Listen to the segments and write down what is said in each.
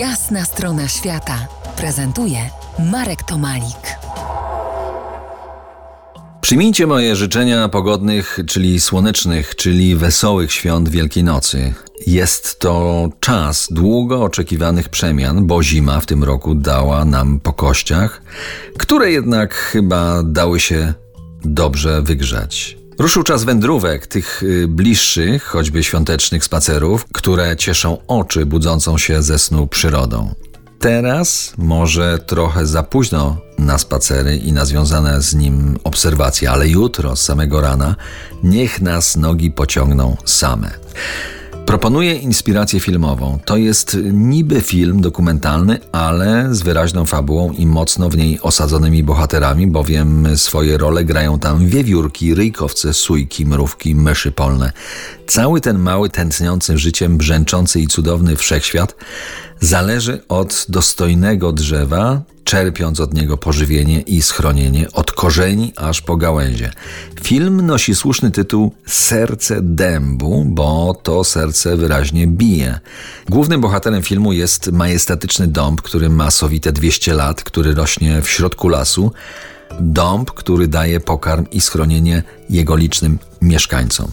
Jasna strona świata prezentuje Marek Tomalik. Przyjmijcie moje życzenia pogodnych, czyli słonecznych, czyli wesołych świąt Wielkiej Nocy. Jest to czas długo oczekiwanych przemian, bo zima w tym roku dała nam po kościach, które jednak chyba dały się dobrze wygrzać. Ruszył czas wędrówek, tych y, bliższych, choćby świątecznych spacerów, które cieszą oczy budzącą się ze snu przyrodą. Teraz może trochę za późno na spacery i na związane z nim obserwacje, ale jutro z samego rana niech nas nogi pociągną same. Proponuję inspirację filmową. To jest niby film dokumentalny, ale z wyraźną fabułą i mocno w niej osadzonymi bohaterami, bowiem swoje role grają tam wiewiórki, ryjkowce, sójki, mrówki, myszy polne. Cały ten mały, tętniący życiem, brzęczący i cudowny wszechświat zależy od dostojnego drzewa, czerpiąc od niego pożywienie i schronienie od korzeni aż po gałęzie. Film nosi słuszny tytuł Serce dębu, bo to serce wyraźnie bije. Głównym bohaterem filmu jest majestatyczny dąb, który ma sowite 200 lat, który rośnie w środku lasu. Dąb, który daje pokarm i schronienie jego licznym mieszkańcom.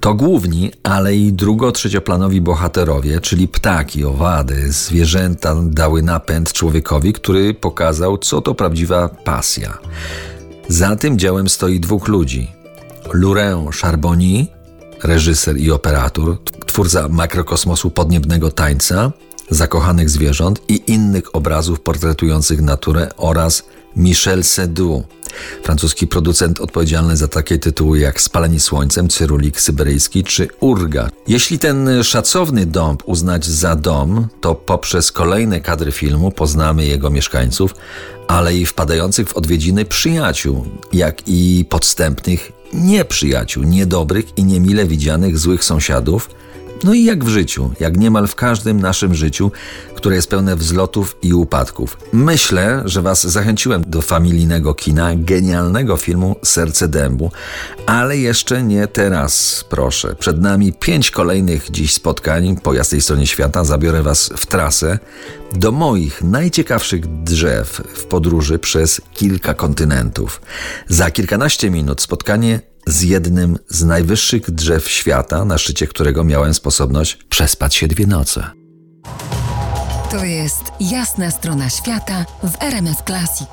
To główni, ale i drugo-trzecioplanowi bohaterowie, czyli ptaki, owady, zwierzęta dały napęd człowiekowi, który pokazał, co to prawdziwa pasja. Za tym dziełem stoi dwóch ludzi. Laurent Charbonny, reżyser i operator, twórca makrokosmosu podniebnego tańca, zakochanych zwierząt i innych obrazów portretujących naturę oraz Michel Seydoux, francuski producent odpowiedzialny za takie tytuły jak Spaleni Słońcem, Cyrulik Syberyjski czy Urga. Jeśli ten szacowny dąb uznać za dom, to poprzez kolejne kadry filmu poznamy jego mieszkańców, ale i wpadających w odwiedziny przyjaciół, jak i podstępnych nieprzyjaciół, niedobrych i niemile widzianych złych sąsiadów, no i jak w życiu, jak niemal w każdym naszym życiu, które jest pełne wzlotów i upadków. Myślę, że Was zachęciłem do familijnego kina, genialnego filmu Serce Dębu, ale jeszcze nie teraz, proszę. Przed nami pięć kolejnych dziś spotkań po jasnej stronie świata. Zabiorę Was w trasę do moich najciekawszych drzew w podróży przez kilka kontynentów. Za kilkanaście minut spotkanie z jednym z najwyższych drzew świata, na szczycie którego miałem sposobność przespać się dwie noce. To jest jasna strona świata w RMS Classic.